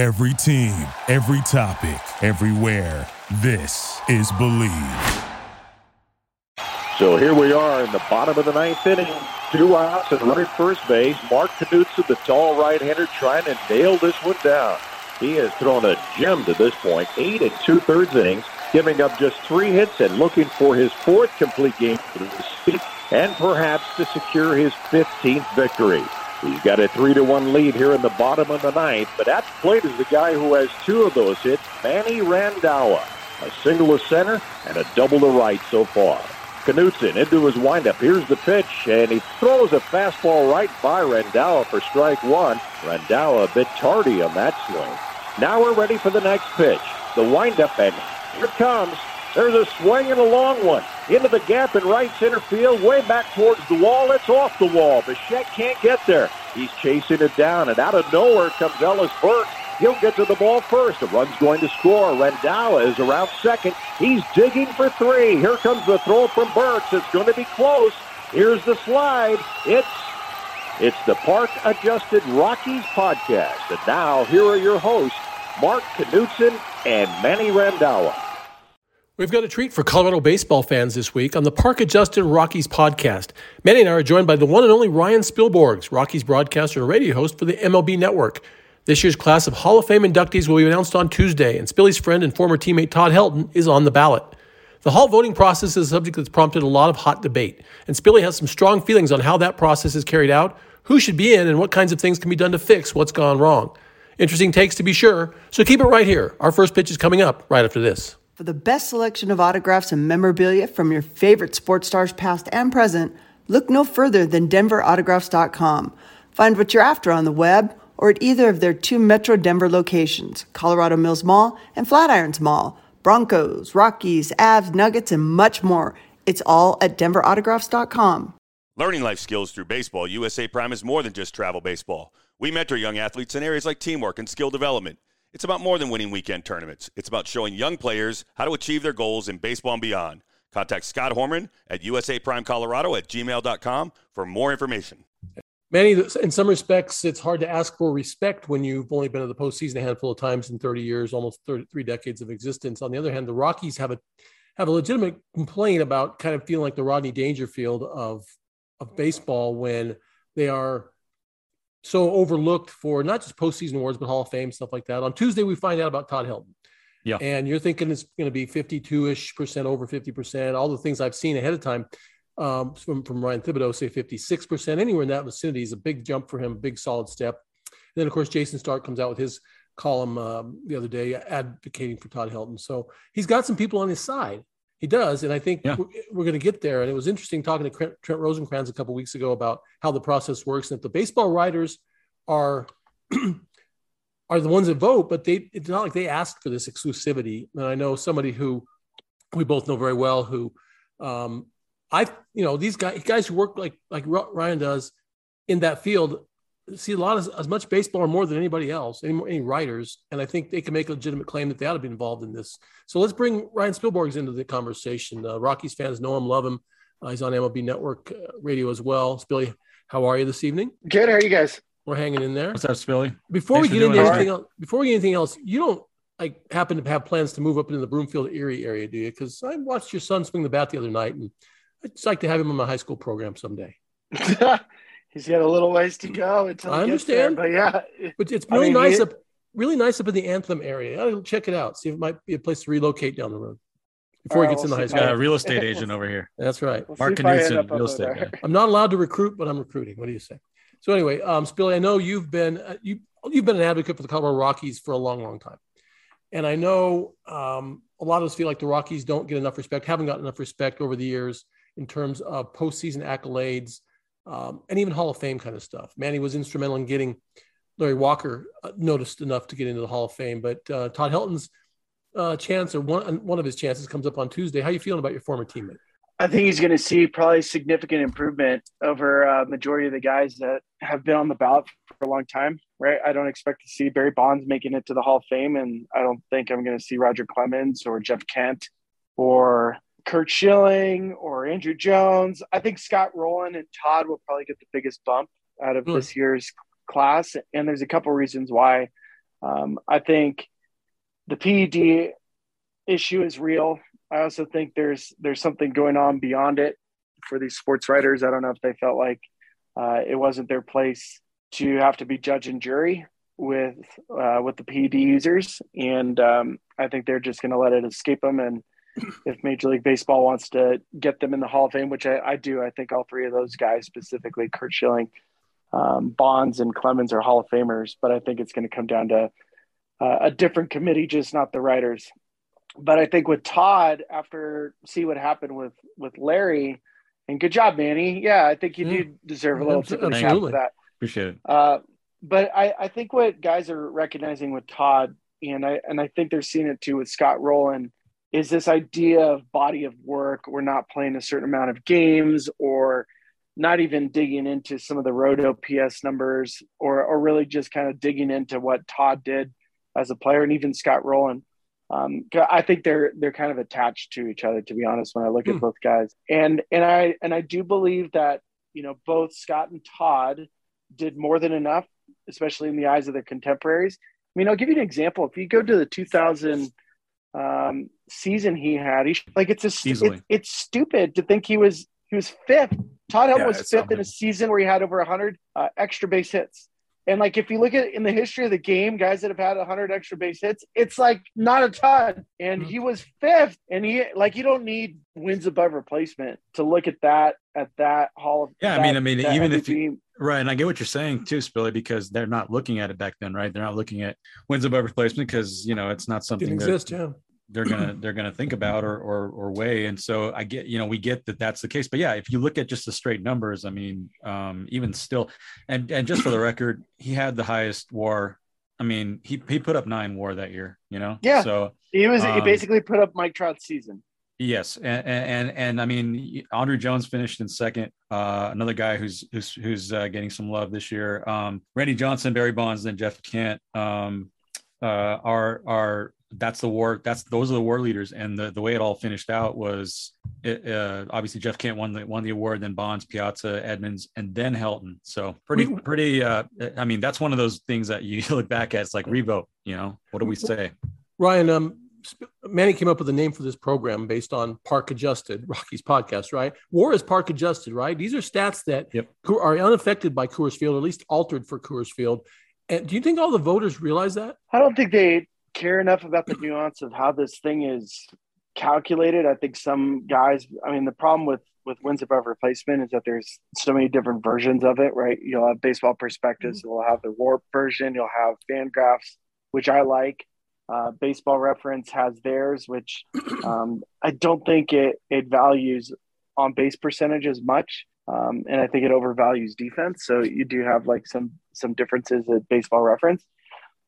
Every team, every topic, everywhere. This is Believe. So here we are in the bottom of the ninth inning. Two outs and running first base. Mark Knudson, the tall right-hander, trying to nail this one down. He has thrown a gem to this point, eight and two-thirds innings, giving up just three hits and looking for his fourth complete game for the season and perhaps to secure his 15th victory. He's got a three to one lead here in the bottom of the ninth, but at the plate is the guy who has two of those hits, Manny Randhawa. A single to center and a double to right so far. Knudson into his windup. Here's the pitch, and he throws a fastball right by Randhawa for strike one. Randhawa a bit tardy on that swing. Now we're ready for the next pitch. The windup, and here it comes. There's a swing and a long one. Into the gap in right center field, way back towards the wall. It's off the wall. Bichette can't get there. He's chasing it down, and out of nowhere comes Ellis Burks. He'll get to the ball first. The run's going to score. Randhawa is around second. He's digging for three. Here comes the throw from Burks. It's going to be close. Here's the slide. It's it's the Park Adjusted Rockies podcast. And now here are your hosts, Mark Knudson and Manny Randhawa. We've got a treat for Colorado baseball fans this week on the Park Adjusted Rockies podcast. Manny and I are joined by the one and only Ryan Spilborghs, Rockies broadcaster and radio host for the MLB Network. This year's class of Hall of Fame inductees will be announced on Tuesday, and Spilly's friend and former teammate Todd Helton is on the ballot. The Hall voting process is a subject that's prompted a lot of hot debate, and Spilly has some strong feelings on how that process is carried out, who should be in, and what kinds of things can be done to fix what's gone wrong. Interesting takes to be sure, so keep it right here. Our first pitch is coming up right after this. For the best selection of autographs and memorabilia from your favorite sports stars past and present, look no further than DenverAutographs.com. Find what you're after on the web or at either of their two Metro Denver locations, Colorado Mills Mall and Flatirons Mall. Broncos, Rockies, Avs, Nuggets, and much more. It's all at denverautographs.com. Learning life skills through baseball, USA Prime is more than just travel baseball. We mentor young athletes in areas like teamwork and skill development. It's about more than winning weekend tournaments. It's about showing young players how to achieve their goals in baseball and beyond. Contact Scott Horman at USA Prime Colorado at gmail.com for more information. Manny, in some respects, it's hard to ask for respect when you've only been in the postseason a handful of times in 30 years, almost 30, three decades of existence. On the other hand, the Rockies have a have a legitimate complaint about kind of feeling like the Rodney Dangerfield of of baseball when they are so overlooked for not just postseason awards but Hall of Fame stuff like that. On Tuesday, we find out about Todd Helton. Yeah, and you're thinking it's going to be 52 ish percent over 50 percent. All the things I've seen ahead of time um, from, from Ryan Thibodaux, say 56%, anywhere in that vicinity is a big jump for him, big solid step. And then, of course, Jayson Stark comes out with his column um, the other day advocating for Todd Helton. So he's got some people on his side. He does. And I think yeah. we're, we're going to get there. And it was interesting talking to Trent Rosecrans a couple weeks ago about how the process works and that the baseball writers are. are the ones that vote, but they it's not like they asked for this exclusivity. And I know somebody who we both know very well who um, I, you know, these guys, guys who work like like Ryan does in that field, see a lot of as much baseball or more than anybody else, any any writers, and I think they can make a legitimate claim that they ought to be involved in this. So let's bring Ryan Spilborghs into the conversation. Uh, Rockies fans know him, love him. Uh, he's on MLB Network uh, radio as well. Spilly, how are you this evening? Good. How are you guys? We're hanging in there. What's up, Spilly? Before Thanks we get into anything else, before we get anything else, you don't like happen to have plans to move up into the Broomfield Erie area, do you? Because I watched your son swing the bat the other night and I'd just like to have him in my high school program someday. He's got a little ways to go until I understand, there, but yeah, but it's really I mean, nice he, up, really nice up in the Anthem area. I'll check it out. See if it might be a place to relocate down the road before he gets we'll in the high school. Got a real estate agent over here. That's right. We'll Mark Knudson, real estate guy. I'm not allowed to recruit, but I'm recruiting. What do you say? So anyway, um, Spilly, I know you've been uh, you you've been an advocate for the Colorado Rockies for a long, long time, and I know um, a lot of us feel like the Rockies don't get enough respect, haven't gotten enough respect over the years in terms of postseason accolades um, and even Hall of Fame kind of stuff. Manny was instrumental in getting Larry Walker uh, noticed enough to get into the Hall of Fame, but uh, Todd Helton's uh, chance or one one of his chances comes up on Tuesday. How are you feeling about your former teammate? I think he's going to see probably significant improvement over uh, majority of the guys that have been on the ballot for a long time, right? I don't expect to see Barry Bonds making it to the Hall of Fame, and I don't think I'm going to see Roger Clemens or Jeff Kent or Curt Schilling or Andruw Jones. I think Scott Rolen and Todd will probably get the biggest bump out of this year's class. And there's a couple reasons why. Um, I think the PED issue is real. I also think there's there's something going on beyond it for these sports writers. I don't know if they felt like uh, it wasn't their place to have to be judge and jury with uh, with the PED users, and um, I think they're just going to let it escape them. And if Major League Baseball wants to get them in the Hall of Fame, which I, I do, I think all three of those guys, specifically Curt Schilling, um, Bonds, and Clemens, are Hall of Famers. But I think it's going to come down to uh, a different committee, just not the writers. But I think with Todd, after see what happened with with Larry, and good job, Manny. Yeah, I think you mm. do deserve a little tip of for that. Appreciate it. Uh, but I, I think what guys are recognizing with Todd, and I and I think they're seeing it too with Scott Rolen, is this idea of body of work. We're not playing a certain amount of games, or not even digging into some of the road OPS numbers, or or really just kind of digging into what Todd did as a player, and even Scott Rolen. Um, I think they're they're kind of attached to each other, to be honest. When I look at hmm. both guys, and and I and I do believe that you know both Scott and Todd did more than enough, especially in the eyes of their contemporaries. I mean, I'll give you an example. If you go to the 2000 um, season he had, he like it's a it, it's stupid to think he was he was fifth. Todd Helton yeah, was fifth in a season where he had over 100 uh, extra base hits. And like if you look at in the history of the game, guys that have had 100 extra base hits, it's like not a ton. And he was fifth, and he like you don't need wins above replacement to look at that at that Hall of. Yeah, that, I mean, I mean, even if you right, and I get what you're saying too, Spilly, because they're not looking at it back then, right? They're not looking at wins above replacement because you know it's not something Didn't exist, yeah. they're gonna they're gonna think about or, or or weigh and so i get you know we get that that's the case but yeah if you look at just the straight numbers i mean um even still and and just for the record he had the highest war i mean he he put up nine war that year you know? Yeah. So he was um, he basically put up mike trout's season yes and and and i mean andruw jones finished in second uh another guy who's who's who's uh, getting some love this year um randy johnson barry bonds and jeff kent um uh are are that's the war. That's those are the war leaders, and the, the way it all finished out was it, uh, obviously Jeff Kent won the won the award, then Bonds, Piazza, Edmonds, and then Helton. So pretty pretty. Uh, I mean, that's one of those things that you look back at. It's like revote. You know, what do we say? Ryan, um, Manny came up with a name for this program based on Park Adjusted, Rockies podcast, right? War is Park Adjusted, right? These are stats that yep. are unaffected by Coors Field, or at least altered for Coors Field. And do you think all the voters realize that? I don't think they care enough about the nuance of how this thing is calculated. I think some guys, I mean, the problem with with wins above replacement is that there's so many different versions of it, right? You'll have Baseball Prospectus, mm-hmm. you'll have the warp version, you'll have FanGraphs, which I like. Uh, baseball reference has theirs, which um, I don't think it it values on base percentage as much. Um, and I think it overvalues defense. So you do have like some some differences at baseball reference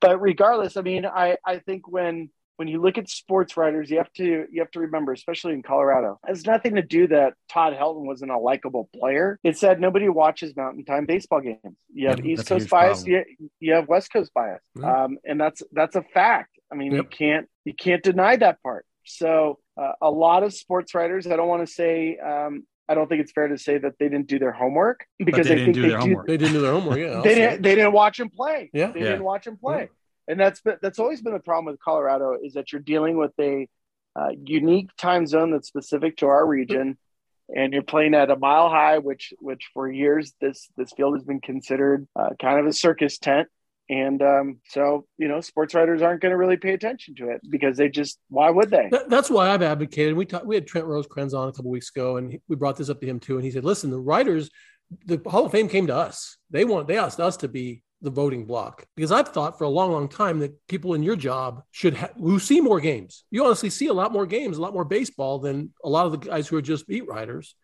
but regardless, I mean, I, I think when when you look at sports writers, you have to you have to remember, especially in Colorado, it has nothing to do that Todd Helton wasn't a likable player. It said nobody watches Mountain Time baseball games. You have yeah, East Coast bias, you, you have West Coast bias, mm-hmm. um, and that's that's a fact. I mean, yep. you can't you can't deny that part. So uh, a lot of sports writers, I don't want to say um, I don't think it's fair to say that they didn't do their homework because they, they think they, do, homework. they didn't do their homework. Yeah, they didn't. They didn't watch him play. Yeah, they yeah. didn't watch him play. Yeah. And that's been, that's always been the problem with Colorado is that you're dealing with a uh, unique time zone that's specific to our region, and you're playing at a mile high, which which for years this this field has been considered uh, kind of a circus tent. And um, so, you know, sports writers aren't going to really pay attention to it because they just, why would they? that's why I've advocated. We talked, we had Trent Rosecrans on a couple weeks ago, and we brought this up to him too. And he said, listen, the writers, the Hall of Fame came to us. They want, they asked us to be the voting block because I've thought for a long, long time that people in your job should ha- who see more games. You honestly see a lot more games, a lot more baseball than a lot of the guys who are just beat writers.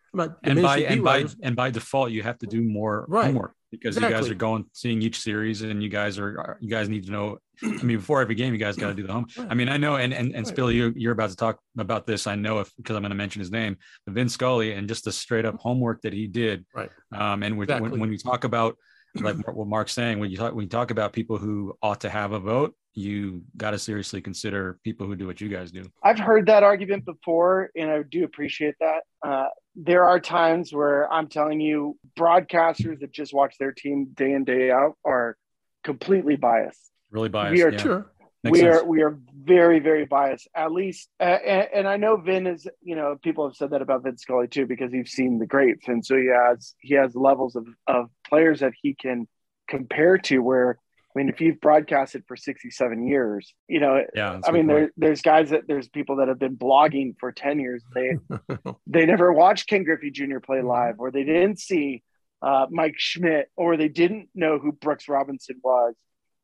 And by and by and by default, you have to do more right. homework because exactly. you guys are going seeing each series and you guys are you guys need to know i mean before every game you guys got to do the home i mean i know and and, and spill you you're about to talk about this i know if because i'm going to mention his name vin scully and just the straight up homework that he did right um and exactly. when, when we talk about like what mark's saying when you talk when you talk about people who ought to have a vote you got to seriously consider people who do what you guys do i've heard that argument before and i do appreciate that uh, there are times where I'm telling you, broadcasters that just watch their team day in, day out are completely biased. Really biased. We are yeah. Sure. Makes we sense. are we are very very biased. At least, uh, and, and I know Vin is. You know, people have said that about Vin Scully too because he's seen the greats, and so he has he has levels of of players that he can compare to. Where I mean, if you've broadcasted for sixty seven years, you know, Yeah. I mean, there, there's guys that there's people that have been blogging for 10 years. They they never watched Ken Griffey Jr. play live, or they didn't see uh, Mike Schmidt, or they didn't know who Brooks Robinson was.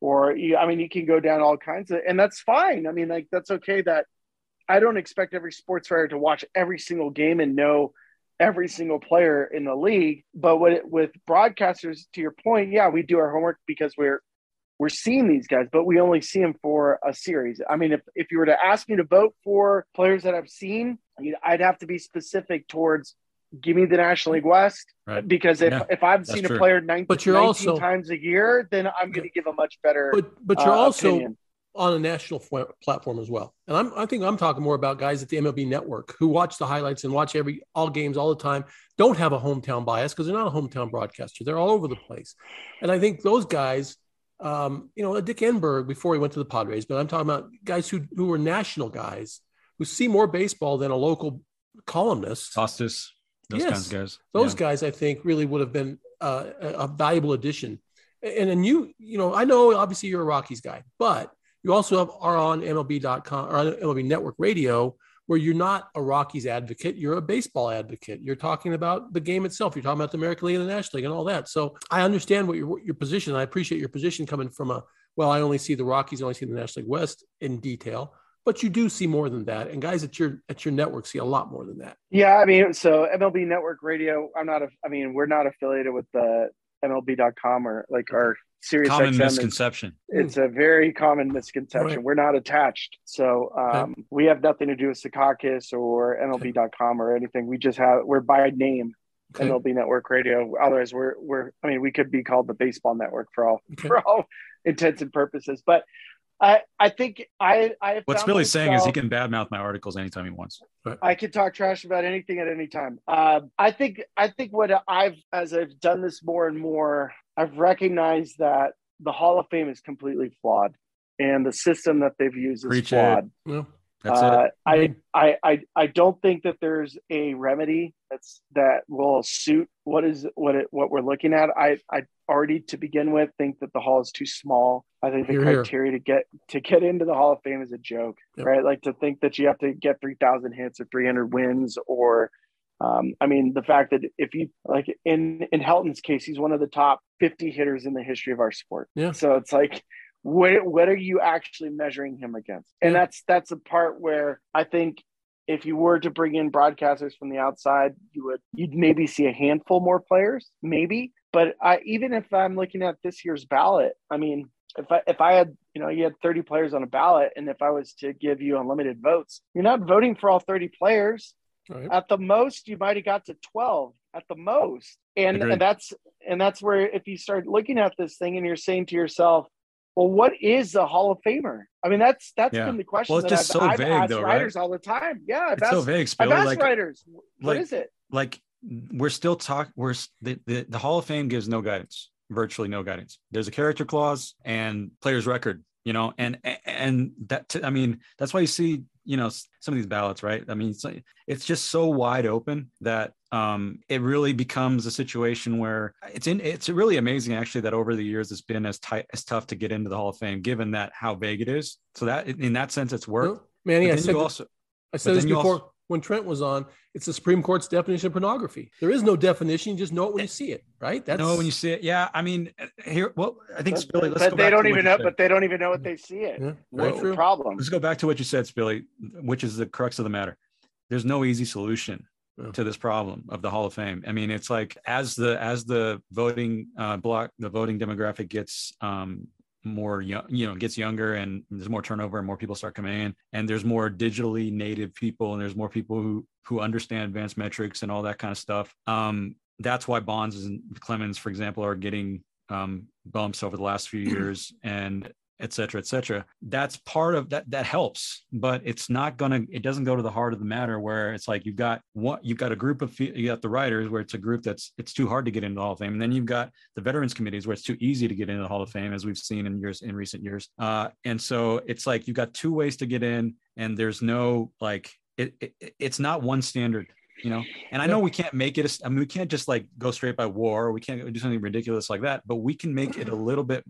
Or you, I mean, you can go down all kinds of, and that's fine. I mean, like that's okay. That I don't expect every sports writer to watch every single game and know every single player in the league. But it, with broadcasters, to your point, yeah, we do our homework because we're we're seeing these guys, but we only see them for a series. I mean, if, if you were to ask me to vote for players that I've seen, I'd have to be specific towards give me the National League West Right. because if, Yeah, if I've seen true. a player 19, But you're 19 also- times a year, then I'm going to give a much better But but you're uh, also opinion. on a national f- platform as well. And I'm, I think I'm talking more about guys at the MLB network who watch the highlights and watch every all games all the time, don't have a hometown bias because they're not a hometown broadcaster. They're all over the place. And I think those guys, um, you know, Dick Enberg before he went to the Padres, but I'm talking about guys who, who were national guys who see more baseball than a local columnist. Costas, those Yes. kinds of guys. Those Yeah. guys, I think, really would have been uh, a valuable addition. And then you, you know, I know obviously you're a Rockies guy, but you also have, are on MLB.com or on MLB Network Radio, where you're not a Rockies advocate, you're a baseball advocate. You're talking about the game itself. You're talking about the American League and the National League and all that. So I understand what your your position. I appreciate your position coming from a well, I only see the Rockies, I only see the National League West in detail, but you do see more than that. And guys at your at your network see a lot more than that. Yeah, I mean, so MLB Network Radio. I'm not a. I mean, we're not affiliated with the MLB.com or like our Sirius Common XM is- misconception. it's a very common misconception. Right. We're not attached, so um, we have nothing to do with Secaucus or MLB.com or anything. We just have we're by name Okay. MLB Network Radio. Otherwise, we're we're. I mean, we could be called the Baseball Network for all Okay. for all intents and purposes. But I I think I I have What's found Billy saying is he can badmouth my articles anytime he wants. I can talk trash about anything at any time. Um, I think I think what I've as I've done this more and more, I've recognized that the Hall of Fame is completely flawed, and the system that they've used is Preach it. flawed. Well, That's Uh, it. I, I I I don't think that there's a remedy that's that will suit what is what it what we're looking at. I I already to begin with think that the hall is too small. I think the Hear, hear. criteria to get to get into the Hall of Fame is a joke, Yep. right? Like to think that you have to get three thousand hits or three hundred wins or. Um, I mean, the fact that if you like in in Helton's case, he's one of the top 50 hitters in the history of our sport. Yeah. So it's like, what what are you actually measuring him against? And Yeah. that's that's a part where I think if you were to bring in broadcasters from the outside, you would you'd maybe see a handful more players, maybe. But I even if I'm looking at this year's ballot, I mean, if I if I had you know you had 30 players on a ballot, and if I was to give you unlimited votes, you're not voting for all 30 players. Right. At the most, you might have got to 12 at the most, and, Agreed. and that's and that's where if you start looking at this thing and you're saying to yourself, well, what is a Hall of Famer? I mean, that's that's Yeah. been the question Well, it's that just I've, so I've vague, asked though, right? writers all the time. Yeah, I've It's asked, so vague, I've asked Like, writers, what like- is it? like we're still talk we're the, the the hall of fame gives no guidance virtually no guidance there's a character clause and player's record you know and and that t- i mean that's why you see you know some of these ballots right? I mean it's, like- it's just so wide open that um it really becomes a situation where it's in it's really amazing actually that over the years it's been as tight as tough to get into the hall of fame given that how vague it is. So that in that sense it's worked. Manny, But I said, you also I said this before also- when Trent was on. It's the Supreme Court's definition of pornography. There is no definition. You just know it when you see it, right? That's no when you see it yeah i mean here well i think But, Spilly, let's but go they back don't what even know, but they don't even know what they see it. yeah, That's very the problem. let's go back to what you said, Spilly, which is the crux of the matter. There's no easy solution Yeah. to this problem of the Hall of Fame. I mean, it's like as the as the voting uh, block, the voting demographic gets um, more young, you know, gets younger, and there's more turnover, and more people start coming in, and there's more digitally native people, and there's more people who who understand advanced metrics and all that kind of stuff. Um, that's why Bonds and Clemens, for example, are getting um, bumps over the last few years, and et cetera, et cetera. That's part of that. That helps, but it's not gonna. It doesn't go to the heart of the matter where it's like you've got what you've got a group of you got the writers where it's a group that's it's too hard to get into the Hall of Fame, and then you've got the veterans committees where it's too easy to get into the Hall of Fame, as we've seen in years in recent years. Uh, and so it's like you've got two ways to get in, and there's no like it, it it's not one standard you know and i know we can't make it a, i mean we can't just like go straight by war we can't do something ridiculous like that but we can make it a little bit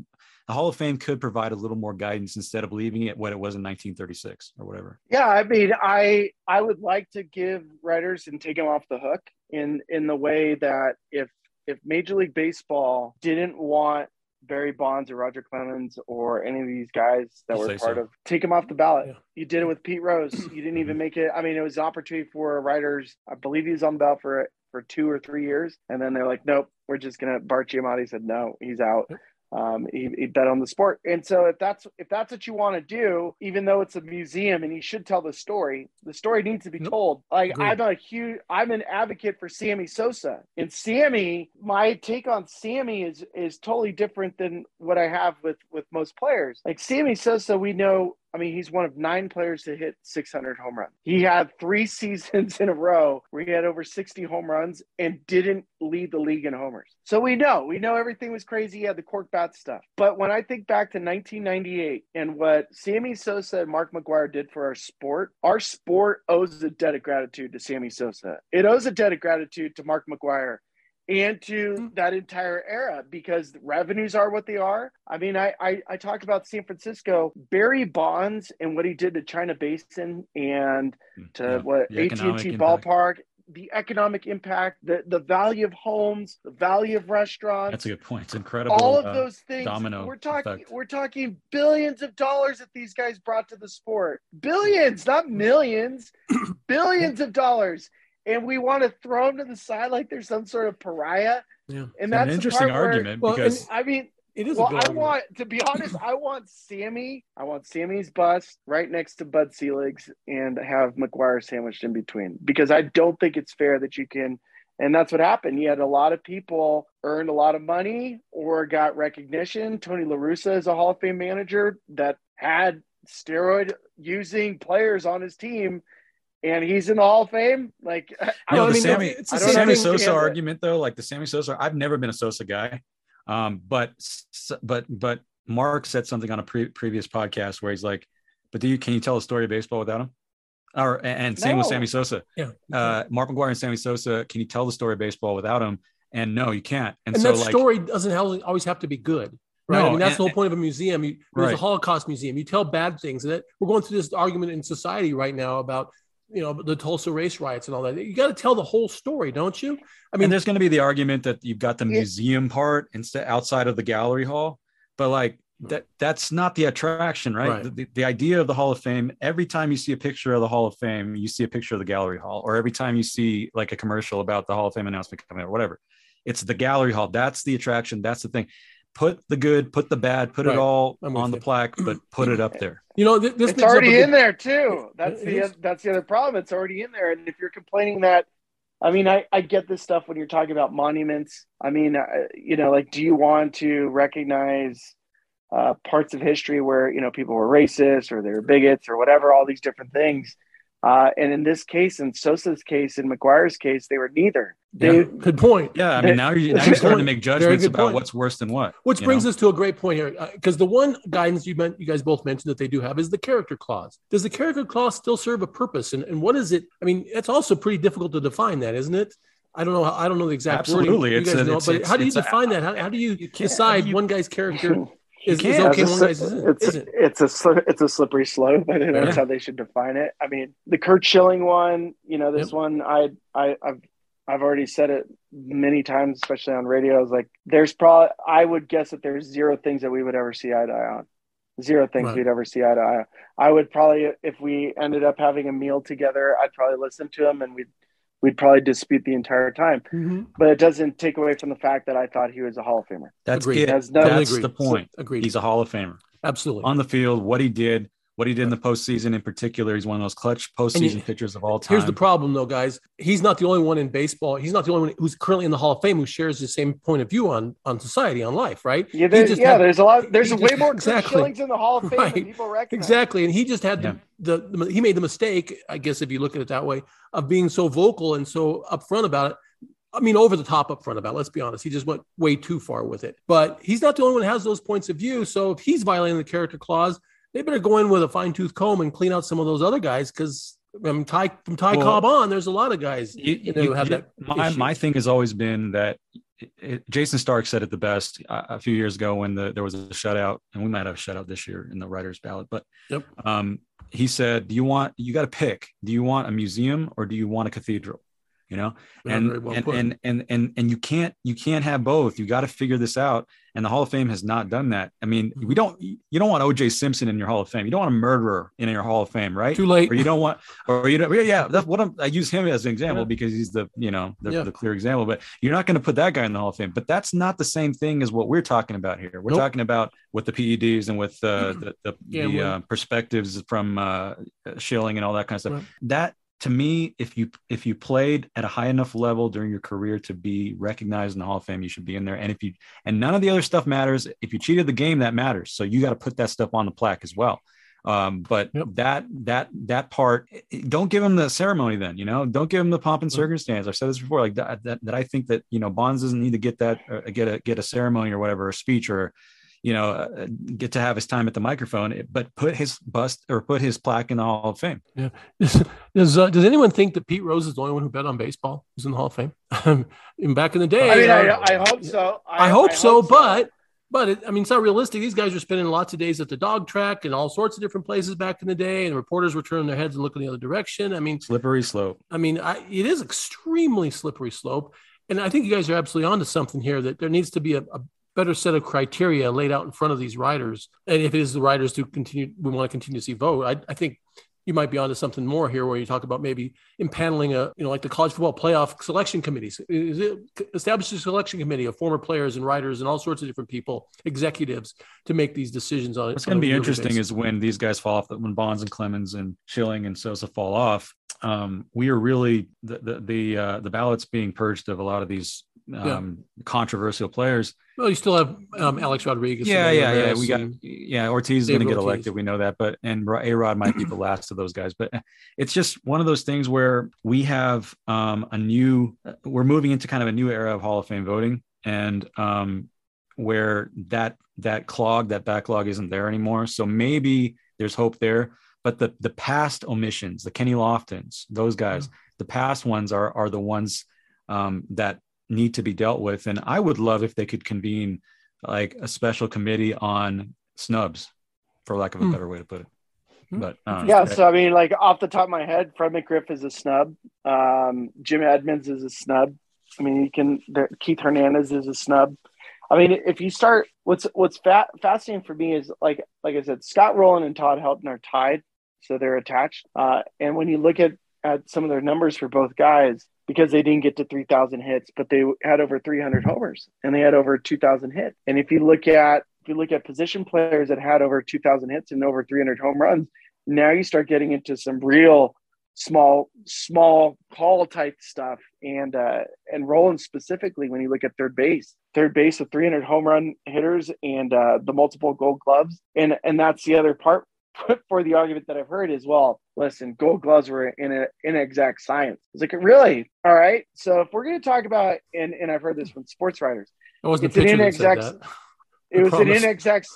the hall of fame could provide a little more guidance instead of leaving it what it was in 1936 or whatever yeah i mean i i would like to give writers and take them off the hook in in the way that if if major league baseball didn't want Barry Bonds or Roger Clemens or any of these guys that were part so. of take them off the ballot. Yeah. You did it with Pete Rose. You didn't even mm-hmm. make it. I mean, it was an opportunity for writers. I believe he was on the ballot for for two or three years, and then they're like, nope, we're just gonna. Bart Giamatti said no, he's out. Um, he, he, bet on the sport, and so if that's if that's what you want to do, even though it's a museum and he should tell the story, the story needs to be told. Like Agreed. I'm a huge, I'm an advocate for Sammy Sosa, and Sammy, my take on Sammy is is totally different than what I have with with most players. Like Sammy Sosa, we know I mean, he's one of nine players to hit 600 home runs. He had three seasons in a row where he had over 60 home runs and didn't lead the league in homers. So we know, we know everything was crazy. He had the cork bat stuff. But when I think back to 1998 and what Sammy Sosa and Mark McGwire did for our sport, our sport owes a debt of gratitude to Sammy Sosa. It owes a debt of gratitude to Mark McGwire and to mm-hmm. that entire era because revenues are what they are. I mean, I, I, I talk about San Francisco, Barry Bonds and what he did to China Basin and mm, to yeah, what AT and T ballpark. The economic impact, the, the value of homes, the value of restaurants. That's a good point. It's incredible. All of uh, those things. Domino. We're talking. Effect. We're talking billions of dollars that these guys brought to the sport. Billions, not millions. billions of dollars and we want to throw him to the side like there's some sort of pariah. Yeah, and that's an interesting argument where, because well, I mean, it is. Well, I argument. want to be honest. I want Sammy. I want Sammy's bust right next to Bud Selig's, and have McGwire sandwiched in between because I don't think it's fair that you can. And that's what happened. You had a lot of people earned a lot of money or got recognition. Tony La Russa is a Hall of Fame manager that had steroid using players on his team and he's in the Hall of Fame. Like, I know the mean, Sammy, it's a Sammy Sosa argument though. Like the Sammy Sosa, I've never been a Sosa guy, um, but but but Mark said something on a pre- previous podcast where he's like, "But do you can you tell a story of baseball without him?" Or and same no. with Sammy Sosa. Yeah, uh, Mark McGwire and Sammy Sosa. Can you tell the story of baseball without him? And no, you can't. And, and so, that like, story doesn't always have to be good. Right. No, I mean, that's and, the whole point of a museum. You, there's right. a Holocaust museum. You tell bad things. And that, we're going through this argument in society right now about you know the Tulsa race riots and all that. You got to tell the whole story, don't you? I mean, and there's going to be the argument that you've got the museum part instead outside of the gallery hall, but like that that's not the attraction, right? right. The, the, the, idea of the Hall of Fame. Every time you see a picture of the Hall of Fame, you see a picture of the gallery hall, or every time you see like a commercial about the Hall of Fame announcement coming out, or whatever. It's the gallery hall. That's the attraction. That's the thing put the good, put the bad, put right. it all on the plaque, but put it up there. You know, this it's already in there too. That's the that's the other problem. It's already in there, and if you're complaining that, I mean, I I get this stuff when you're talking about monuments. I mean, uh, you know, like, do you want to recognize uh, parts of history where you know people were racist or they were bigots or whatever, all these different things? Uh, and in this case, in Sosa's case, in McGwire's case, they were neither. They, yeah, good point. Yeah, I mean, now you're, now you're starting to make judgments about point. what's worse than what. Which brings know? us to a great point here, because uh, the one guidance you meant, you guys both mentioned that they do have is the character clause. Does the character clause still serve a purpose, and, and what is it? I mean, it's also pretty difficult to define that, isn't it? I don't know. I don't know the exact Absolutely, wording. You guys know, but how do you define a, that? How, how, do you decide you, one guy's character is, is okay, one guy's isn't. It's, isn't. it's a it's a slippery slope. I think that's yeah. how they should define it. I mean, the Curt Schilling one, you know, this yep. one, I I I've I've already said it many times, especially on radio. I was like, there's probably I would guess that there's zero things that we would ever see eye to eye on. Zero things right. we'd ever see eye to eye. I would probably, if we ended up having a meal together, I'd probably listen to him and we'd we'd probably dispute the entire time. Mm-hmm. But it doesn't take away from the fact that I thought he was a Hall of Famer. That's Agreed. it. That's, no, That's the point. Agreed. He's a Hall of Famer. Absolutely. On the field, what he did, what he did in the postseason in particular. He's one of those clutch postseason you, pitchers of all time. Here's the problem, though, guys. He's not the only one in baseball. He's not the only one who's currently in the Hall of Fame who shares the same point of view on on society, on life, right? Yeah, there's, yeah, had, there's a lot. There's way just, more exactly. Schillings in the Hall of Fame right. than people recognize. Exactly, and he just had yeah. the, the, the he made the mistake, I guess, if you look at it that way, of being so vocal and so upfront about it. I mean, over the top up front about. It, let's be honest, he just went way too far with it. But he's not the only one who has those points of view. So if he's violating the character clause, they better go in with a fine tooth comb and clean out some of those other guys because mean, Ty from Ty well, Cobb on, there's a lot of guys you, you know, who have that. My, my thing has always been that it, it, Jayson Stark said it the best a, a, few years ago when the, there was a shutout, and we might have a shutout this year in the writers' ballot. But yep. um, he said, "Do you want? You got to pick. Do you want a museum or do you want a cathedral?" You know? And well and, and, and and and you can't you can't have both. You got to figure this out and the hall of fame has not done that. I mean we mm-hmm. don't you don't want oj simpson in your hall of fame. You don't want a murderer in your hall of fame right? Too late. Or you don't want or you don't yeah that's what I'm, i use him as an example yeah. because he's the you know the, yeah. the, clear example but you're not going to put that guy in the hall of fame. But that's not the same thing as what we're talking about here. We're nope. talking about with the peds and with uh, the the, yeah, the uh, perspectives from uh, schilling and all that kind of stuff. Right. that to me, if you if you played at a high enough level during your career to be recognized in the Hall of Fame, you should be in there. And if you and none of the other stuff matters. If you cheated the game, that matters. So you got to put that stuff on the plaque as well. Um, but yep. that that that part, don't give him the ceremony. Then you know, don't give him the pomp and circumstance. I've said this before, like that. That, that I think that you know Bonds doesn't need to get that uh, get a get a ceremony or whatever, a speech or you know, uh, get to have his time at the microphone, but put his bust or put his plaque in the Hall of Fame. Yeah. Does uh, Does anyone think that Pete Rose is the only one who bet on baseball? Who's in the Hall of Fame? in back in the day. I mean, I, I hope so. I, I hope, I so, hope but. But it, I mean, it's not realistic. These guys were spending lots of days at the dog track and all sorts of different places back in the day, and reporters were turning their heads and looking the other direction. I mean, slippery slope. I mean, I, it is extremely slippery slope, and I think you guys are absolutely onto something here. That there needs to be a, a better set of criteria laid out in front of these writers. And if it is the writers to continue, we want to continue to see vote. I, I think you might be onto something more here where you talk about maybe impaneling a, you know, like the college football playoff selection committees. Is it establish a selection committee of former players and writers and all sorts of different people, executives to make these decisions on it. What's going to be interesting basis. is when these guys fall off, when Bonds and Clemens and Schilling and Sosa fall off, um, we are really the the the, uh, the ballots being purged of a lot of these um, yeah. controversial players. Well, you still have um, Alex Rodriguez. Yeah, yeah, yeah. We got yeah. Ortiz is going to get elected. We know that, but and A Rod might be the last of those guys. But it's just one of those things where we have um, a new. We're moving into kind of a new era of Hall of Fame voting, and um, where that that clog, that backlog, isn't there anymore. So maybe there's hope there. But the the past omissions, the Kenny Loftons, those guys, mm-hmm. the past ones are are the ones um, that need to be dealt with. And I would love if they could convene like a special committee on snubs, for lack of a mm. better way to put it. Hmm. But yeah, so I mean, like off the top of my head, Fred McGriff is a snub. Um, Jim Edmonds is a snub. I mean, you can. Keith Hernandez is a snub. I mean, if you start, what's what's fa- fascinating for me is like like I said, Scott Rolen and Todd Helton are tied, so they're attached. Uh, and when you look at at some of their numbers for both guys, because they didn't get to 3,000 hits, but they had over 300 homers and they had over 2,000 hits. And if you look at if you look at position players that had over 2,000 hits and over 300 home runs, now you start getting into some real small small call type stuff. And uh, and Rolen specifically, when you look at third base, third base with 300 home run hitters and uh, the multiple Gold Gloves, and and that's the other part for the argument that I've heard is, well, listen, gold gloves were in an inexact science. It's like, really? All right. So if we're going to talk about, and, and I've heard this from sports writers, it wasn't an inexact, it was an inexact,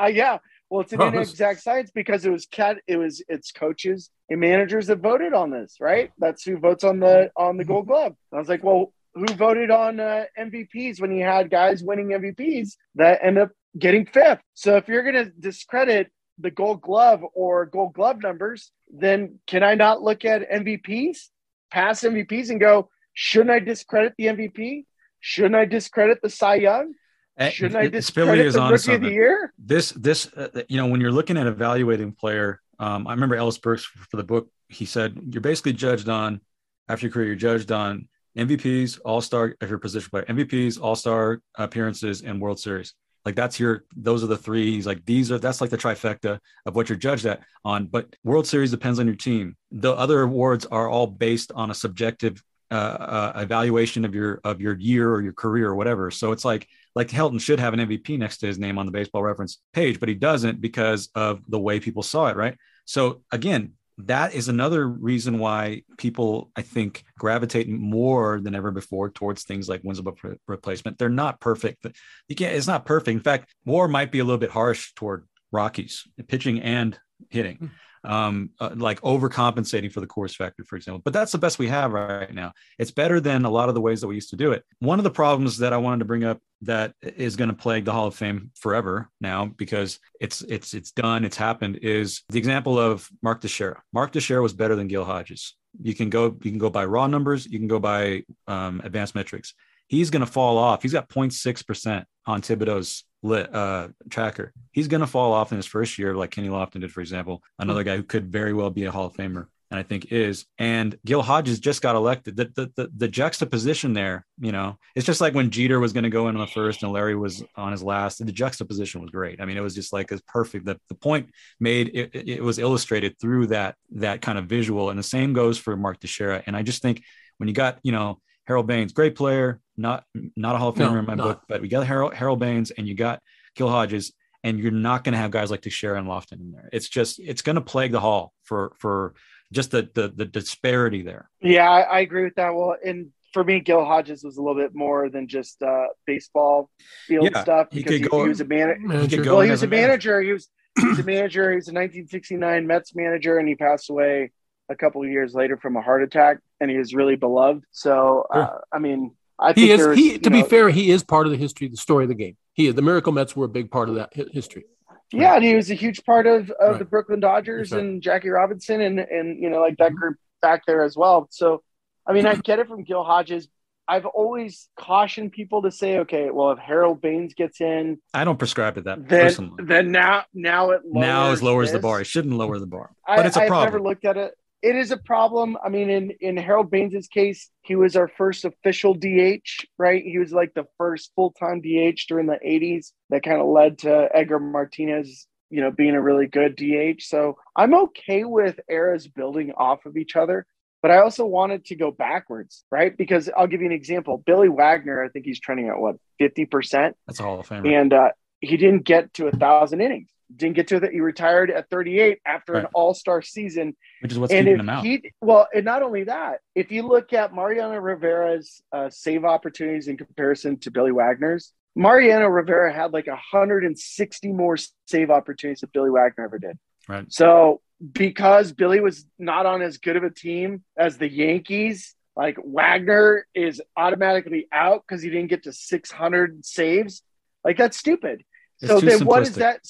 uh, yeah. Well, it's an Promise. inexact science because it was cat, it was its coaches and managers that voted on this, right? That's who votes on the on the Gold Glove. I was like, well, who voted on uh, MVPs when you had guys winning MVPs that end up getting fifth? So if you're going to discredit the gold glove or gold glove numbers, then can I not look at MVPs, past MVPs, and go, shouldn't I discredit the MVP? Shouldn't I discredit the Cy Young? Eh, shouldn't I discredit the rookie of the year? This, this, uh, you know, when you're looking at evaluating player, um, I remember Ellis Burks for the book. He said you're basically judged on after your career. You're judged on MVPs, All Star if you're a position player, MVPs, All Star appearances, and World Series. Like that's your those are the three. He's like these are that's like the trifecta of what you're judged at on. But World Series depends on your team. The other awards are all based on a subjective uh, uh, evaluation of your of your year or your career or whatever. So it's like like Helton should have an MVP next to his name on the Baseball Reference page, but he doesn't because of the way people saw it. Right. So again, that is another reason why people, I think, gravitate more than ever before towards things like wins above replacement. They're not perfect. You can't. It's not perfect. In fact, WAR might be a little bit harsh toward Rockies pitching and hitting. Hmm. Um, uh, like overcompensating for the Coors factor, for example. But that's the best we have right now. It's better than a lot of the ways that we used to do it. One of the problems that I wanted to bring up that is going to plague the Hall of Fame forever now because it's it's it's done, it's happened is the example of Mark Teixeira. Mark Teixeira was better than Gil Hodges. You can go you can go by raw numbers, you can go by um, advanced metrics. He's going to fall off. He's got 0.6% on Thibodaux's lit, uh, tracker. He's going to fall off in his first year, like Kenny Lofton did, for example. Another guy who could very well be a Hall of Famer, and I think is. And Gil Hodges just got elected. The the the, the juxtaposition there, you know, it's just like when Jeter was going to go in on the first and Larry was on his last. The juxtaposition was great. I mean, it was just like as perfect. The the point made it, it was illustrated through that that kind of visual, and the same goes for Mark Teixeira. And I just think when you got you know Harold Baines, great player, not not a Hall of Famer no, in my not. book, but we got Harold Harold Baines and you got Gil Hodges, and you're not going to have guys like Teixeira and Lofton in there. It's just it's going to plague the Hall for for just the the, the disparity there. Yeah, I, I agree with that. Well, and for me, Gil Hodges was a little bit more than just uh, baseball field yeah, stuff because he, he, he, was a man- manager. Well, he was a manager. manager. He was he was a manager. He was a 1969 Mets manager, and he passed away a couple of years later from a heart attack, and he was really beloved. So, uh, I mean, I he is. He, to know, be fair, he is part of the history, the story of the game. He is. The Miracle Mets were a big part of that history. Yeah, and he was a huge part of, of right. the Brooklyn Dodgers right. and Jackie Robinson and and you know like that mm-hmm. group back there as well. So, I mean, I get it from Gil Hodges. I've always cautioned people to say, okay, well, if Harold Baines gets in, I don't prescribe to that then, personally. Then now, now it now it lowers this. the bar. It shouldn't lower the bar, but I, it's a I've problem. I've never looked at it it is a problem. I mean, in in Harold Baines's case, he was our first official DH, right? He was like the first full time DH during the '80s. That kind of led to Edgar Martinez, you know, being a really good DH. So I'm okay with eras building off of each other. But I also wanted to go backwards, right? Because I'll give you an example. Billy Wagner, I think he's trending at what, 50%? That's a Hall of Fame. And uh, he didn't get to a thousand innings didn't get to that. He retired at 38 after right. an All Star season, which is what's and keeping him out. He, well, and not only that, if you look at Mariano Rivera's uh, save opportunities in comparison to Billy Wagner's, Mariano Rivera had like 160 more save opportunities that Billy Wagner ever did. Right. So because Billy was not on as good of a team as the Yankees, like Wagner is automatically out because he didn't get to 600 saves. Like that's stupid. It's so then what is that?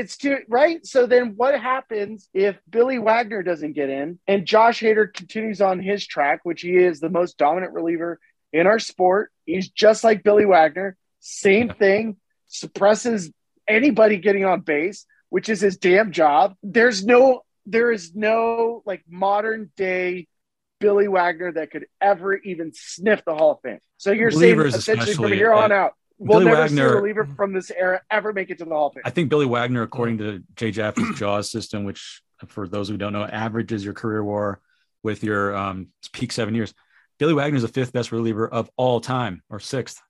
It's too right. So then what happens if Billy Wagner doesn't get in and Josh Hader continues on his track, which he is the most dominant reliever in our sport? He's just like Billy Wagner, same thing, suppresses anybody getting on base, which is his damn job. There's no there is no like modern day Billy Wagner that could ever even sniff the Hall of Fame. So you're saying essentially from here on out, we'll Billy never Wagner, see a reliever from this era ever make it to the Hall of Fame. I think Billy Wagner, according to Jay Jaffe's JAWS system, which for those who don't know, averages your career WAR with your um, peak seven years. Billy Wagner is the fifth best reliever of all time, or sixth,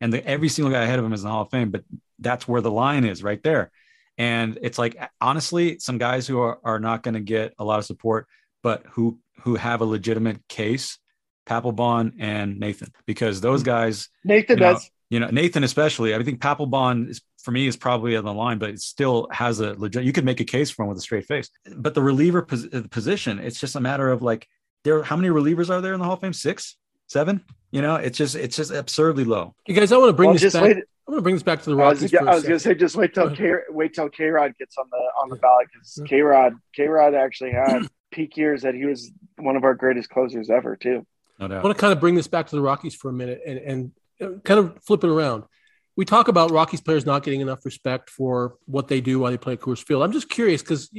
and the, every single guy ahead of him is in the Hall of Fame. But that's where the line is, right there. And it's like honestly, some guys who are, are not going to get a lot of support, but who who have a legitimate case, Papelbon and Nathan, because those hmm. guys Nathan you know, does you know Nathan especially. I think Papelbon is for me is probably on the line, but it still has a legit. You could make a case for him with a straight face. But the reliever pos- uh, position, it's just a matter of like there. How many relievers are there in the Hall of Fame? Six, seven. You know, it's just it's just absurdly low. You guys, I want to bring well, this back. Wait. I'm going to bring this back to the Rockies. I was, was going to say, just wait till K, wait till K Rod gets on the on the ballot because K Rod K Rod actually had peak years that he was one of our greatest closers ever too. No doubt. I want to kind of bring this back to the Rockies for a minute and and kind of flipping around. We talk about Rockies players not getting enough respect for what they do while they play at Coors Field. I'm just curious because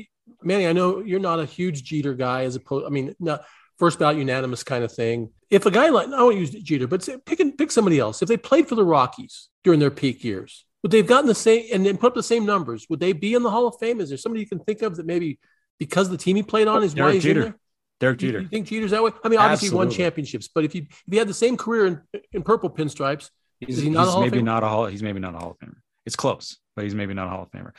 Manny, I know you're not a huge Jeter guy, as opposed. I mean, not first ballot unanimous kind of thing. If a guy like I won't use Jeter, but say, pick pick somebody else. If they played for the Rockies during their peak years, Would they've gotten the same and then put up the same numbers? Would they be in the Hall of Fame? Is there somebody you can think of that maybe because the team he played on oh, is Derek why he's Jeter. in there? Derek Jeter. You think Jeter's that way? I mean, obviously he won championships, but if you if he had the same career in, in purple pinstripes, He's, Is he not a he's Hall maybe not a hall. He's maybe not a Hall of Famer. It's close, but he's maybe not a Hall of Famer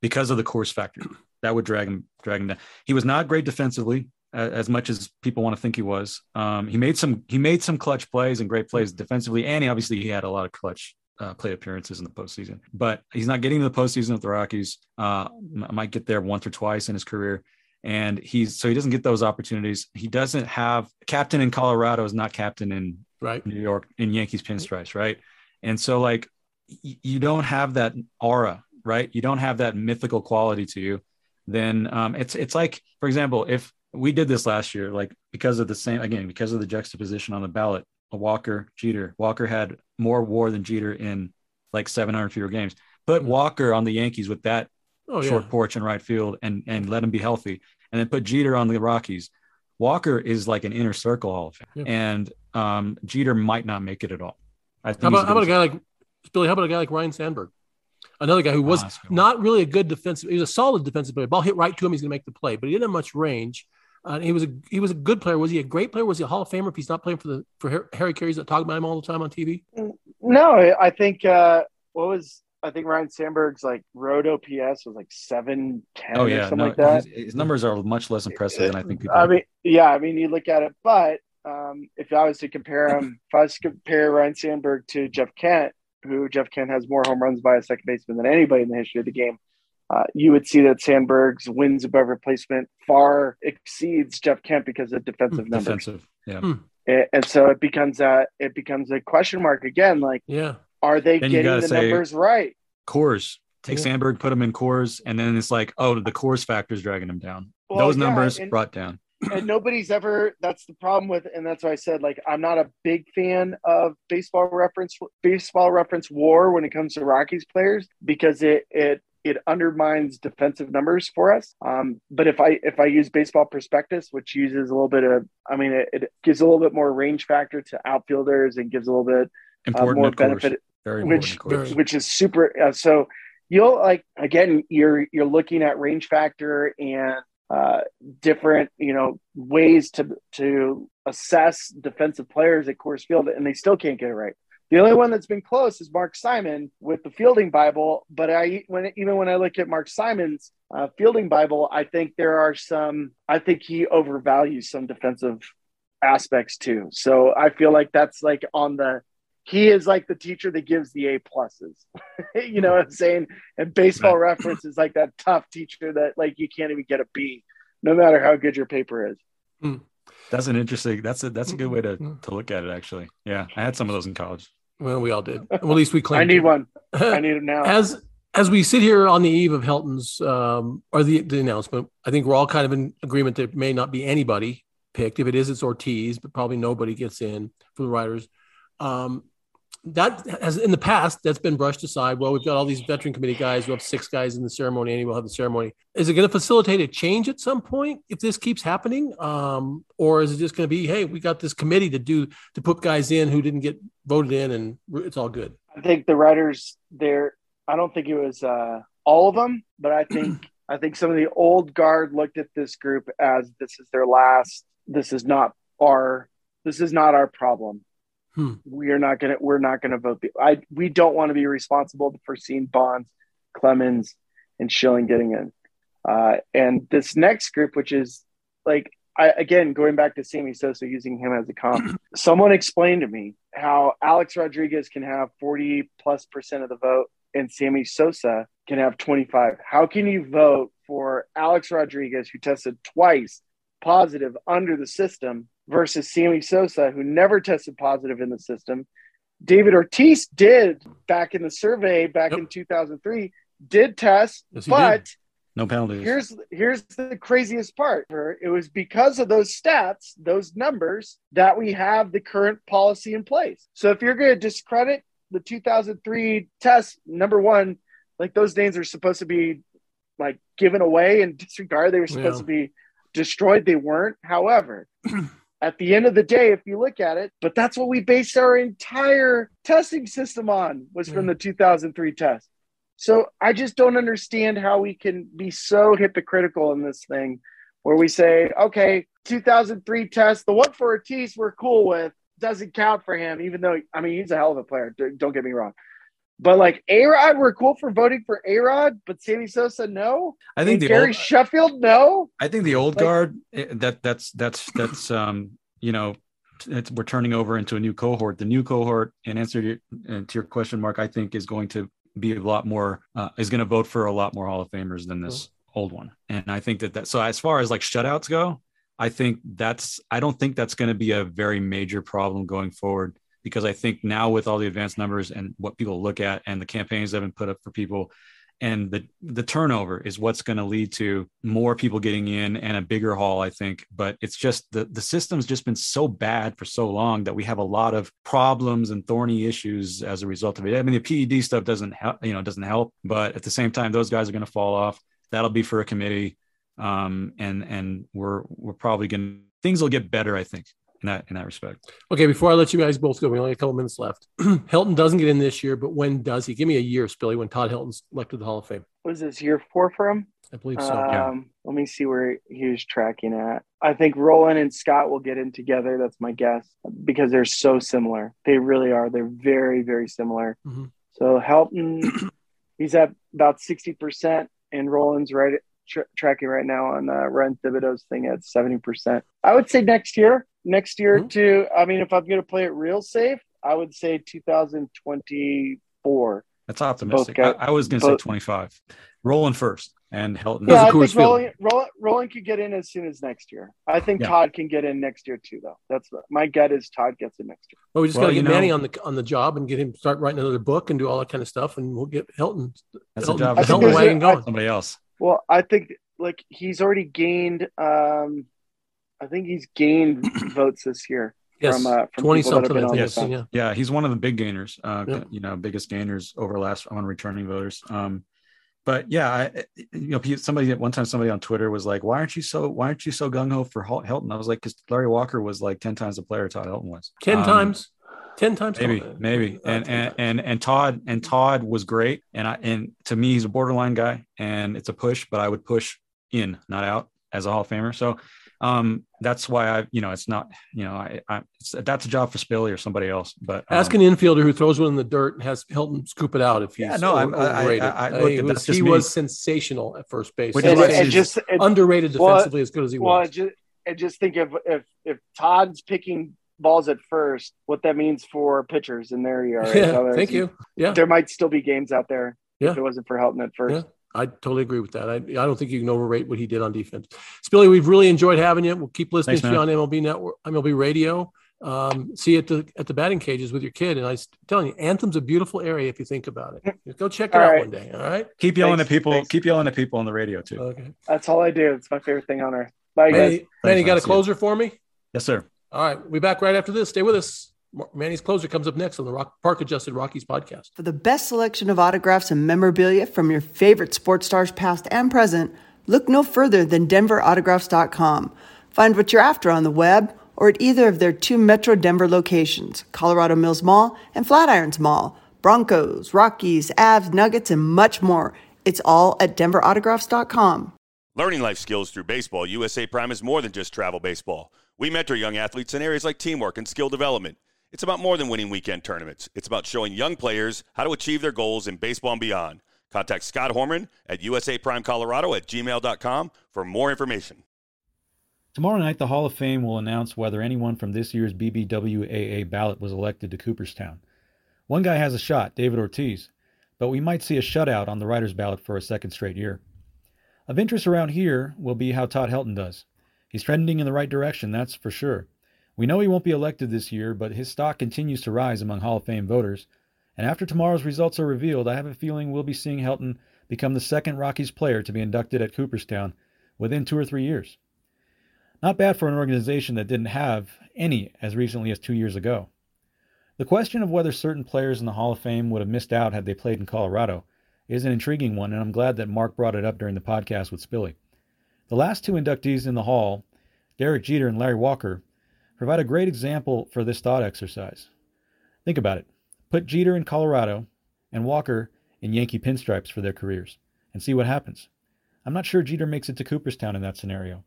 because of the Coors factor that would drag him drag him down. He was not great defensively as much as people want to think he was. Um, he made some he made some clutch plays and great plays defensively, and he, obviously he had a lot of clutch uh, play appearances in the postseason. But he's not getting to the postseason with the Rockies. Uh, might get there once or twice in his career. And he's so he doesn't get those opportunities. He doesn't have captain in Colorado is not captain in right? New York in Yankees pinstripes, right? And so like y- you don't have that aura, right? You don't have that mythical quality to you. Then um, it's it's like, for example, if we did this last year, like because of the same again because of the juxtaposition on the ballot, a Walker Jeter. Walker had more WAR than Jeter in like 700 fewer games. Put Walker on the Yankees with that Oh yeah. short porch in right field and and let him be healthy, and then put Jeter on the Rockies. Walker is like an inner circle Hall of Fame, Yeah. and um, Jeter might not make it at all. I think How he's about, how about a guy like Billy? How about a guy like Ryne Sandberg? Another guy who was Ah, that's a good one. not really a good defensive. He was a solid defensive player. Ball hit right to him, he's going to make the play, but he didn't have much range. Uh, he was a he was a good player. Was he a great player? Was he a Hall of Famer if he's not playing for the for Harry Caray's that talk about him all the time on TV? No, I think uh, what was I think Ryne Sandberg's like road OPS was like seven ten Oh or yeah, something no, like that. his, his numbers are much less impressive than I think people. I mean, yeah, I mean, you look at it, but um, if I was to compare him, if I was to compare Ryne Sandberg to Jeff Kent, who Jeff Kent has more home runs by a second baseman than anybody in the history of the game, uh, you would see that Sandberg's wins above replacement far exceeds Jeff Kent because of defensive numbers, defensive, yeah. Hmm. and, and so it becomes a it becomes a question mark again. Like, Yeah, are they Then getting the say- numbers right? Coors. Take Yeah. Sandberg, put him in Coors, and then it's like, oh, the Coors factor is dragging him down. Well, Those yeah, numbers and- brought down. and nobody's ever that's the problem with and that's why i said like i'm not a big fan of baseball reference baseball reference war when it comes to rockies players because it it it undermines defensive numbers for us um, but if i if i use baseball prospectus which uses a little bit of i mean it, it gives a little bit more range factor to outfielders and gives a little bit uh, more benefit. Coors. Very which which is super uh, so you'll like again you're you're looking at range factor and uh, different you know ways to to assess defensive players at Coors Field and they still can't get it right. The only one that's been close is Mark Simon with the fielding Bible but I when even when I look at Mark Simon's uh, fielding Bible I think there are some I think he overvalues some defensive aspects too. So I feel like that's like on the he is like the teacher that gives the A pluses. you know what I'm saying? And baseball reference is like that tough teacher that like you can't even get a B, no matter how good your paper is. That's an interesting. That's a that's a good way to Mm-hmm. to look at it. Actually, yeah, I had some of those in college. well, we all did. Well, at least we claim. I need one. I need him now. as as we sit here on the eve of Helton's um, or the, the announcement, I think we're all kind of in agreement that may not be anybody picked. If it is, it's Ortiz, but probably nobody gets in for the writers. Um, that has in the past that's been brushed aside. Well, we've got all these veteran committee guys. We'll have six guys in the ceremony, and we'll have the ceremony. Is it going to facilitate a change at some point if this keeps happening, um, or is it just going to be, hey, we got this committee to do to put guys in who didn't get voted in, and it's all good. I think the writers there. I don't think it was uh, all of them, but I think I think some of the old guard looked at this group as this is their last. This is not our. This is not our problem. Hmm. We are not gonna. We're not gonna vote. The, I. We don't want to be responsible for seeing Bonds, Clemens, and Schilling getting in. Uh, and this next group, which is like I, again, going back to Sammy Sosa, using him as a comp, someone explained to me how Alex Rodriguez can have 40 plus percent of the vote and Sammy Sosa can have 25. How can you vote for Alex Rodriguez, who tested twice positive under the system, versus Sammy Sosa, who never tested positive in the system? David Ortiz did back in the survey back Yep. in 2003, did test, Yes, but did. No penalties. here's here's the craziest part it was because of those stats those numbers that we have the current policy in place so if you're going to discredit the 2003 test number one like those names are supposed to be like given away and disregarded they were supposed Yeah. to be destroyed they weren't however at the end of the day, if you look at it, but that's what we based our entire testing system on was from mm. the 2003 test. So I just don't understand how we can be so hypocritical in this thing where we say, okay, 2003 test, the one for Ortiz we're cool with doesn't count for him, even though, I mean, he's a hell of a player. Don't get me wrong. But like A Rod, we're cool for voting for A Rod, but Sammy Sosa, no. I think and the Gary old, Sheffield, no. I think the old Like- guard eh, that that's that's that's um you know it's, we're turning over into a new cohort. The new cohort, in answer to your, uh, to your question, Mark, I think is going to be a lot more uh, is going to vote for a lot more Hall of Famers than this old one. And I think that that so as far as like shutouts go, I think that's I don't think that's going to be a very major problem going forward because I think now with all the advanced numbers and what people look at and the campaigns that have been put up for people and the the turnover is what's going to lead to more people getting in and a bigger haul i think. But it's just the the system's just been so bad for so long that we have a lot of problems and thorny issues as a result of it. I mean the ped stuff doesn't help you know doesn't help but at the same time those guys are going to fall off. That'll be for a committee. Um and and we're we're probably going to things will get better i think in that in that respect Okay, before I let you guys both go, we only have a couple minutes left. Helton doesn't get in this year, but when does he? Give me a year, Spilly, when Todd Helton's elected to the Hall of Fame. Was this year four for him? I believe so. Um, Let me see where he was tracking at. I think Rolen and Scott will get in together. That's my guess because they're so similar. They really are. They're very, very similar. Mhm. So Helton, he's at about 60%, and Rolen's right tra- tracking right now on uh, Ryan Thibodaux's thing at 70%. I would say next year, next year Mhm. to, I mean, if I'm going to play it real safe, I would say 2024. that's optimistic guys- I, I was going to say 25 Rolen first and Helton That's Yeah, I think feeling. Rolen, Rolen, Rolen could get in as soon as next year. I think Yeah. Todd can get in next year too, though. That's my gut is Todd gets in next year. Well, we just Well, got to get know- Manny on the on the job and get him start writing another book and do all that kind of stuff, and we'll get Helton. That's a job I for think Helton there's a- wagon going. somebody else Well, I think like he's already gained. um I think he's gained votes this year. Yes, from, uh, from twenty people that have something. been on the I've seen, fence. Yeah. Yeah, he's one of the big gainers. Uh, Yep. you know, biggest gainers over last on returning voters. Um, but yeah, I, you know, somebody at one time, somebody on Twitter was like, "Why aren't you so? Why aren't you so gung ho for Hel- Helton?" I was like, "Because Larry Walker was like ten times the player Todd Helton was. Ten Um, times. Ten times. maybe, maybe." uh, And and times. and and Todd and Todd was great. And I and to me, he's a borderline guy, and it's a push, but I would push in, not out, as a Hall of Famer. So. Um, that's why I, you know, it's not, you know, I, I it's, that's a job for Spilly or somebody else. But um, Ask an infielder who throws one in the dirt and has Helton scoop it out if he's Yeah, no, I'm- over- I- I- overrated. I- Uh, he was, he was sensational at first base. Which And, is and just and, underrated Well, defensively as good as he well, was. just and just think if if if Todd's picking balls at first, what that means for pitchers in their ERA. yeah, So thank you. Yeah, There might still be games out there Yeah. if it wasn't for Helton at first. Yeah. I totally agree with that. I, I don't think you can overrate what he did on defense. Spilly, we've really enjoyed having you. We'll keep listening Thanks, to you on MLB Network, MLB Radio. Um, see you at the at the batting cages with your kid. And I was telling you, Anthem's a beautiful area if you think about it. Go check it All out right. one day. All right. keep yelling Thanks, at people. thanks. Keep yelling at people on the radio too. Okay. That's all I do. It's my favorite thing on earth. Bye, guys. Manny, Manny, you got a man. See closer for me? yes, sir. All right. We'll be back right after this. Stay with us. Manny's closer comes up next on the Rock, Park Adjusted Rockies podcast. For the best selection of autographs and memorabilia from your favorite sports stars past and present, look no further than denverautograph.com. Find what you're after on the web or at either of their two Metro Denver locations, Colorado Mills Mall and Flatirons Mall. Broncos, Rockies, Avs, Nuggets, and much more. It's all at denverautographs.com. Learning life skills through baseball, USA Prime is more than just travel baseball. We mentor young athletes in areas like teamwork and skill development. It's about more than winning weekend tournaments. It's about showing young players how to achieve their goals in baseball and beyond. Contact Scott Horman at usaprimecolorado at gmail.com for more information. Tomorrow night, the Hall of Fame will announce whether anyone from this year's BBWAA ballot was elected to Cooperstown. One guy has a shot, David Ortiz, but we might see a shutout on the writer's ballot for a second straight year. Of interest around here will be how Todd Helton does. He's trending in the right direction, that's for sure. We know he won't be elected this year, but his stock continues to rise among Hall of Fame voters. And after tomorrow's results are revealed, I have a feeling we'll be seeing Helton become the second Rockies player to be inducted at Cooperstown within two or three years. Not bad for an organization that didn't have any as recently as two years ago. The question of whether certain players in the Hall of Fame would have missed out had they played in Colorado is an intriguing one, and I'm glad that Mark brought it up during the podcast with Spilly. The last two inductees in the Hall, Derek Jeter and Larry Walker, provide a great example for this thought exercise. Think about it. Put Jeter in Colorado and Walker in Yankee pinstripes for their careers and see what happens. I'm not sure Jeter makes it to Cooperstown in that scenario.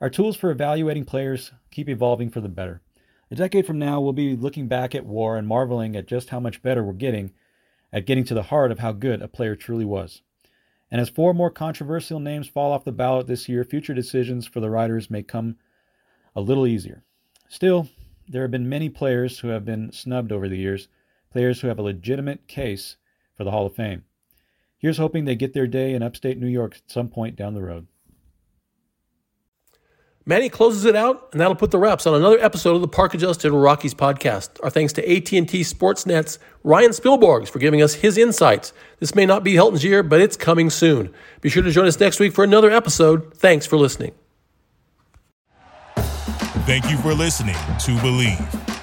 Our tools for evaluating players keep evolving for the better. A decade from now, we'll be looking back at war and marveling at just how much better we're getting at getting to the heart of how good a player truly was. And as four more controversial names fall off the ballot this year, future decisions for the writers may come a little easier. Still, there have been many players who have been snubbed over the years, players who have a legitimate case for the Hall of Fame. Here's hoping they get their day in upstate New York at some point down the road. Manny closes it out, and that'll put the wraps on another episode of the Park Adjusted Rockies podcast. Our thanks to AT&T Sportsnet's Ryan Spilborghs for giving us his insights. This may not be Helton's year, but it's coming soon. Be sure to join us next week for another episode. Thanks for listening. Thank you for listening to Bleav.